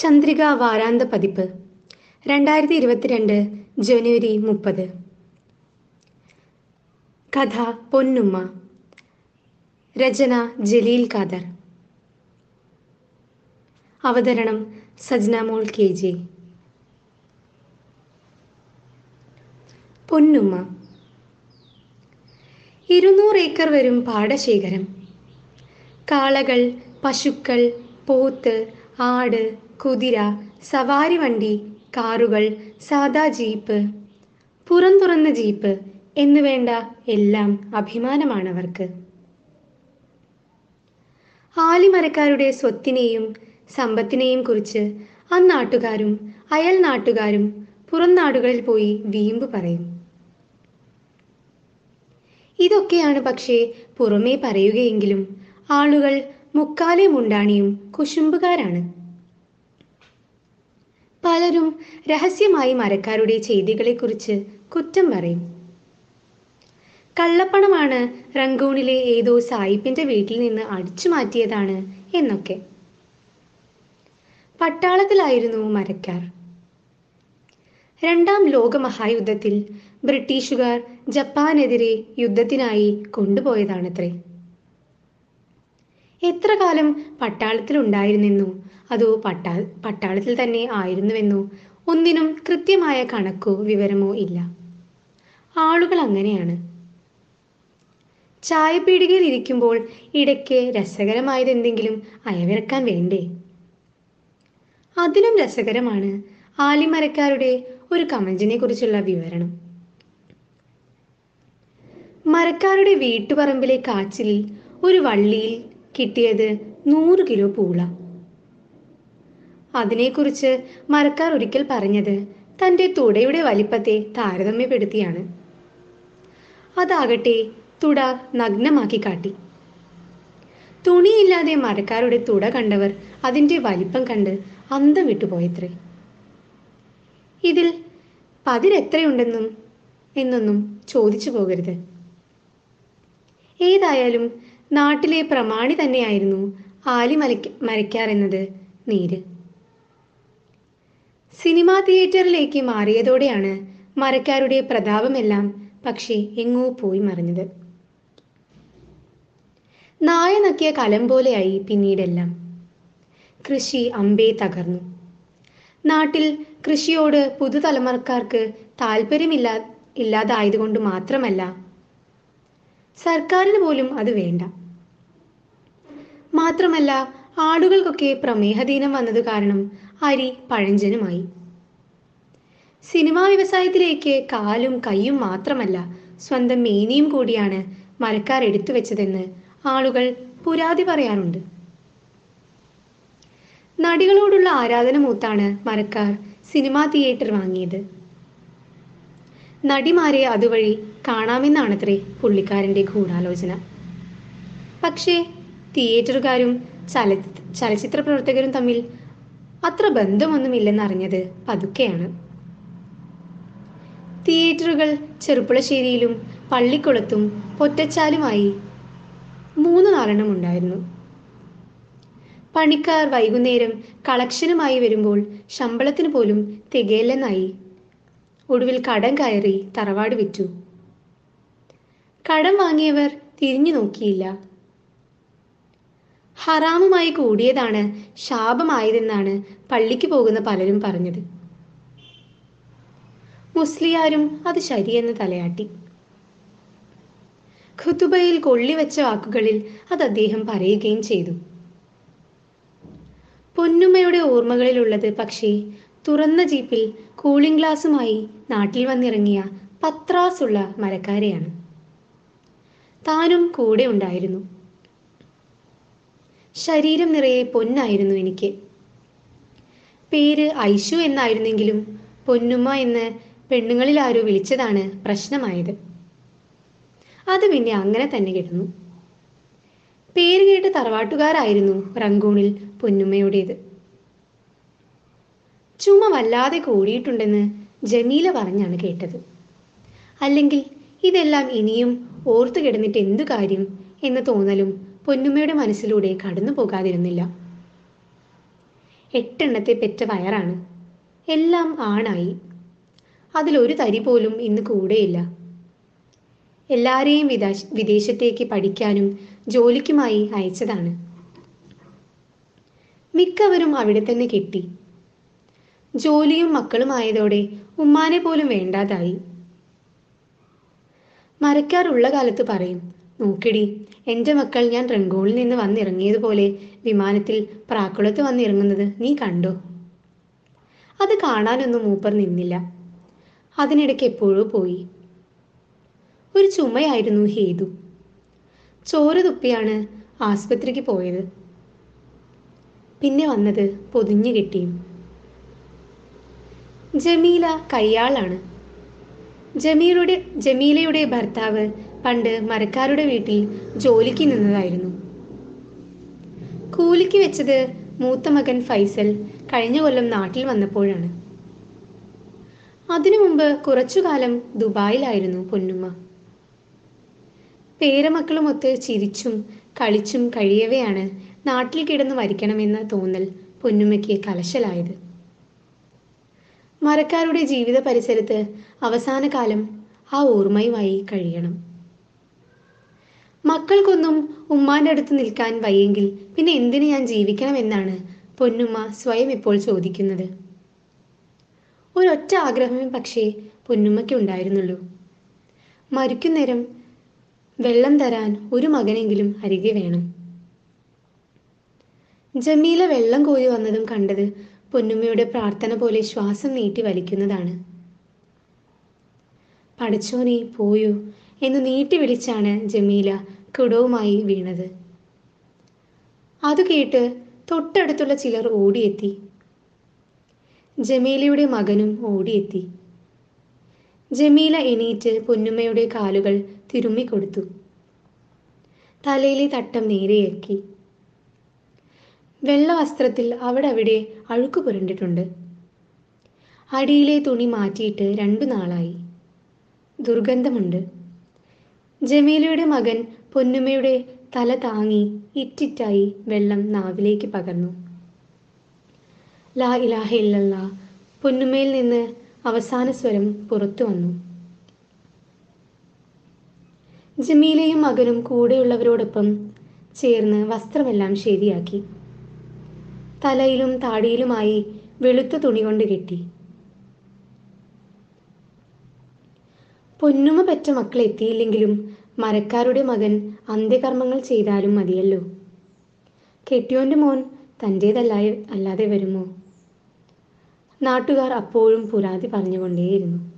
ചന്ദ്രിക വാരാന്ത പതിപ്പ് രണ്ടായിരത്തി ഇരുപത്തിരണ്ട് ജനുവരി മുപ്പത്. കഥ പൊന്നുമ്മ. രചന ജലീൽ ഖാദർ. അവതരണം സജ്ന മോൾ കെ ജെ. പൊന്നുമ്മ. ഇരുന്നൂറ് ഏക്കർ വരും പാടശേഖരം. കാളകൾ പശുക്കൾ പോത്ത് ആട് കുതിര സവാരി വണ്ടി കാറുകൾ സാദാ ജീപ്പ് പുറം തുറന്ന ജീപ്പ് എന്നു വേണ്ട എല്ലാം അഭിമാനമാണവർക്ക്. ആലിമരക്കാരുടെ സ്വത്തിനെയും സമ്പത്തിനെയും കുറിച്ച് അന്നാട്ടുകാരും അയൽ നാട്ടുകാരും പുറം നാടുകളിൽ പോയി വീമ്പ് പറയും. ഇതൊക്കെയാണ് പക്ഷേ പുറമേ പറയുകയെങ്കിലും ആളുകൾ മുക്കാലെ മുണ്ടാണിയും കുശുമ്പുകാരാണ്. പലരും രഹസ്യമായി മരക്കാരുടെ ചെയ്തികളെക്കുറിച്ച് കുറ്റം പറയും. കള്ളപ്പണമാണ് റങ്കൂണിലെ ഏതോ സായിപ്പിന്റെ വീട്ടിൽ നിന്ന് അടിച്ചു മാറ്റിയതാണ് എന്നൊക്കെ. പട്ടാളത്തിലായിരുന്നു മരക്കാർ. രണ്ടാം ലോക മഹായുദ്ധത്തിൽ ബ്രിട്ടീഷുകാർ ജപ്പാനെതിരെ യുദ്ധത്തിനായി കൊണ്ടുപോയതാണത്രേ. എത്ര കാലം പട്ടാളത്തിൽ ഉണ്ടായിരുന്നെന്നോ? അതോ പട്ടാ പട്ടാളത്തിൽ തന്നെ ആയിരുന്നുവെന്നോ? ഒന്നിനും കൃത്യമായ കണക്കോ വിവരമോ ഇല്ല. ആളുകൾ അങ്ങനെയാണ്. ചായ ചായപ്പീടികയിൽ ഇരിക്കുമ്പോൾ ഇടയ്ക്ക് രസകരമായത് എന്തെങ്കിലും അയവിറക്കാൻ വേണ്ടേ? അതിലും രസകരമാണ് ആലിമരക്കാരുടെ ഒരു കമഞ്ചിനെ കുറിച്ചുള്ള വിവരണം. മരക്കാരുടെ വീട്ടുപറമ്പിലെ കാച്ചിലിൽ ഒരു വള്ളിയിൽ കിട്ടിയത് നൂറ് കിലോ പൂള. അതിനെക്കുറിച്ച് മരക്കാർ ഒരിക്കൽ പറഞ്ഞത് തന്റെ തുടയുടെ വലിപ്പത്തെ താരതമ്യപ്പെടുത്തിയാണ്. അതാകട്ടെ തുട നഗ്നമാക്കി കാട്ടി. തുണിയില്ലാതെ മരക്കാരുടെ തുട കണ്ടവർ അതിന്റെ വലിപ്പം കണ്ട് അന്തം വിട്ടുപോയത്രേ ഇതിൽ പതിരെത്രയുണ്ടെന്നും എന്നൊന്നും ചോദിച്ചു പോകരുത്. ഏതായാലും നാട്ടിലെ പ്രമാണി തന്നെയായിരുന്നു ആലി മലയ്ക്ക് മരയ്ക്കാറെന്നത് നീര്. സിനിമാ തിയേറ്ററിലേക്ക് മാറിയതോടെയാണ് മരക്കാരുടെ പ്രതാപമെല്ലാം പക്ഷേ എങ്ങോ പോയി മറിഞ്ഞത്. നായ നക്കിയ കലം പോലെയായി പിന്നീടെല്ലാം. കൃഷി അമ്പേ തകർന്നു. നാട്ടിൽ കൃഷിയോട് പുതുതലമുറക്കാർക്ക് താല്പര്യമില്ലാ ഇല്ലാതായതുകൊണ്ട് മാത്രമല്ല സർക്കാരിന് പോലും അത് വേണ്ട. മാത്രമല്ല ആടുകൾക്കൊക്കെ പ്രമേഹദീനം വന്നത് കാരണം അരി പഴഞ്ചനുമായി. സിനിമാ വ്യവസായത്തിലേക്ക് കാലും കൈയും മാത്രമല്ല സ്വന്തം മേനിയും കൂടിയാണ് മരക്കാർ എടുത്തു വെച്ചതെന്ന് ആളുകൾ പുരാതി പറയാറുണ്ട്. നടികളോടുള്ള ആരാധന മൂത്താണ് മരക്കാർ സിനിമാ തിയേറ്റർ വാങ്ങിയത്. നടിമാരെ അതുവഴി കാണാമെന്നാണത്രേ പുള്ളിക്കാരന്റെ ഗൂഢാലോചന. പക്ഷേ തിയേറ്ററുകാരും ചല ചലച്ചിത്ര പ്രവർത്തകരും തമ്മിൽ അത്ര ബന്ധമൊന്നുമില്ലെന്നറിഞ്ഞത് പതുക്കെയാണ്. തിയേറ്ററുകൾ ചെറുപ്പുളശ്ശേരിയിലും പള്ളിക്കുളത്തും പൊറ്റച്ചാലുമായി മൂന്ന് നാലെണ്ണം ഉണ്ടായിരുന്നു പണിക്കാർ വൈകുന്നേരം കളക്ഷനുമായി വരുമ്പോൾ ശമ്പളത്തിന് പോലും തികയില്ലെന്നായി ഒടുവിൽ കടം കയറി തറവാട് വിറ്റു. കടം വാങ്ങിയവർ തിരിഞ്ഞു നോക്കിയില്ല. ഹറാമുമായി കൂടിയതാണ് ശാപമായതെന്നാണ് പള്ളിക്ക് പോകുന്ന പലരും പറഞ്ഞത്. മുസ്ലിയാരും അത് ശരിയെന്ന് തലയാട്ടി. ഖുതുബയിൽ കൊള്ളിവെച്ച വാക്കുകളിൽ അത് അദ്ദേഹം പറയുകയും ചെയ്തു. പൊന്നുമ്മയുടെ ഓർമ്മകളിലുള്ളത് പക്ഷേ തുറന്ന ജീപ്പിൽ കൂളിംഗ് ഗ്ലാസുമായി നാട്ടിൽ വന്നിറങ്ങിയ പത്രാസുള്ള മരക്കാരെയാണ്. താനും കൂടെ ഉണ്ടായിരുന്നു. ശരീരം നിറയെ പൊന്നായിരുന്നു എനിക്ക്. പേര് ഐഷു എന്നായിരുന്നെങ്കിലും പൊന്നുമ്മ എന്ന് പെണ്ണുങ്ങളിൽ ആരോ വിളിച്ചതാണ് പ്രശ്നമായത്. അത് പിന്നെ അങ്ങനെ തന്നെ കിടന്നു. പേര് കേട്ട് തറവാട്ടുകാരായിരുന്നു റങ്കൂണിൽ പൊന്നുമ്മയുടേത്. ചുമ വല്ലാതെ കൂടിയിട്ടുണ്ടെന്ന് ജമീല പറഞ്ഞാണ് കേട്ടത്. അല്ലെങ്കിൽ ഇതെല്ലാം ഇനിയും ഓർത്തു കിടന്നിട്ട് എന്തു കാര്യം എന്ന് തോന്നലും പൊന്നുമ്മയുടെ മനസ്സിലൂടെ കടന്നു പോകാതിരുന്നില്ല. എട്ടെണ്ണത്തെ പെറ്റ വയറാണ്. എല്ലാം ആണായി. അതിലൊരു തരി പോലും ഇന്ന് കൂടെയില്ല. എല്ലാരെയും വിദേശ വിദേശത്തേക്ക് പഠിക്കാനും ജോലിക്കുമായി അയച്ചതാണ്. മിക്കവരും അവിടെ തന്നെ കിട്ടി. ജോലിയും മക്കളുമായതോടെ ഉമ്മാനെ പോലും വേണ്ടാതായി. മരക്കാറുള്ള കാലത്ത് പറയും നോക്കിടി. എന്റെ മക്കൾ ഞാൻ റംഗോളിൽ നിന്ന് വന്നിറങ്ങിയതുപോലെ വിമാനത്തിൽ പ്രാക്കുളത്ത് വന്നിറങ്ങുന്നത് നീ കണ്ടോ? അത് കാണാനൊന്നും മൂപ്പർ നിന്നില്ല. അതിനിടയ്ക്ക് എപ്പോഴോ പോയി. ഒരു ചുമയായിരുന്നു ഹേതു. ചോര തുപ്പിയാണ് ആസ്പത്രിക്ക് പോയത്. പിന്നെ വന്നത് പൊതിഞ്ഞു കിട്ടിയും. ജമീല കയ്യാളാണ്. ജമീലയുടെ ജമീലയുടെ ഭർത്താവ് പണ്ട് മരക്കാരുടെ വീട്ടിൽ ജോലിക്ക് നിന്നതായിരുന്നു. കൂലിക്ക് വെച്ചത് മൂത്ത മകൻ ഫൈസൽ കഴിഞ്ഞ കൊല്ലം നാട്ടിൽ വന്നപ്പോഴാണ്. അതിനു മുമ്പ് കുറച്ചു കാലം ദുബായിലായിരുന്നു പൊന്നുമ്മ. പേരമക്കളുമൊത്ത് ചിരിച്ചും കളിച്ചും കഴിയവെയാണ് നാട്ടിൽ കിടന്ന് മരിക്കണമെന്ന തോന്നൽ പൊന്നുമ്മയ്ക്ക് കലശലായത്. മരക്കാരുടെ ജീവിത പരിസരത്ത് അവസാന കാലം ആ ഓർമ്മയുമായി കഴിയണം. മക്കൾക്കൊന്നും ഉമ്മാന്റെ അടുത്ത് നിൽക്കാൻ വയ്യെങ്കിൽ പിന്നെ എന്തിന് ഞാൻ ജീവിക്കണം എന്നാണ് പൊന്നുമ്മ സ്വയം ഇപ്പോൾ ചോദിക്കുന്നത്. ഒരൊറ്റ ആഗ്രഹമേ പക്ഷേ പൊന്നുമ്മയ്ക്ക് ഉണ്ടായിരുന്നുള്ളൂ. മരിക്കുന്നേരം വെള്ളം തരാൻ ഒരു മകനെങ്കിലും അരികെ വേണം. ജമീല വെള്ളം കോരി വന്നതും കണ്ടത് പൊന്നുമ്മയുടെ പ്രാർത്ഥന പോലെ ശ്വാസം നീട്ടി വലിക്കുന്നതാണ്. പടച്ചോനെ പോയോ എന്ന് നീട്ടി വിളിച്ചാണ് ജമീല കുടവുമായി വീണത്. അത് കേട്ട് തൊട്ടടുത്തുള്ള ചിലർ ഓടിയെത്തി. ജമീലയുടെ മകനും ഓടിയെത്തി. ജമീല എണീറ്റ് പൊന്നുമ്മയുടെ കാലുകൾ തിരുമ്മിക്കൊടുത്തു. തലയിലെ തട്ടം നേരെയാക്കി. വെള്ള വസ്ത്രത്തിൽ അവിടെ അവിടെ അഴുക്ക് പുരണ്ടിട്ടുണ്ട്. അടിയിലെ തുണി മാറ്റിയിട്ട് രണ്ടു നാളായി. ദുർഗന്ധമുണ്ട്. ജമീലയുടെ മകൻ പൊന്നുമ്മയുടെ തല താങ്ങി ഇറ്റിറ്റായി വെള്ളം നാവിലേക്ക് പകർന്നു. ലാ ഇലാഹ ഇല്ലല്ല. പൊന്നുമ്മയിൽ നിന്ന് അവസാന സ്വരം പുറത്തു വന്നു. ജമീലയും മകനും കൂടെയുള്ളവരോടൊപ്പം ചേർന്ന് വസ്ത്രമെല്ലാം ശരിയാക്കി. തലയിലും താടിയിലുമായി വെളുത്ത തുണി കൊണ്ട് കെട്ടി. പൊന്നുമ പെറ്റ മക്കൾ എത്തിയില്ലെങ്കിലും മരക്കാരുടെ മകൻ അന്ത്യകർമ്മങ്ങൾ ചെയ്താലും മതിയല്ലോ. കെട്ടിയോന്റെ മോൻ തന്റേതല്ലായ അല്ലാതെ വരുമോ? നാട്ടുകാർ അപ്പോഴും പുരാതി പറഞ്ഞുകൊണ്ടേയിരുന്നു.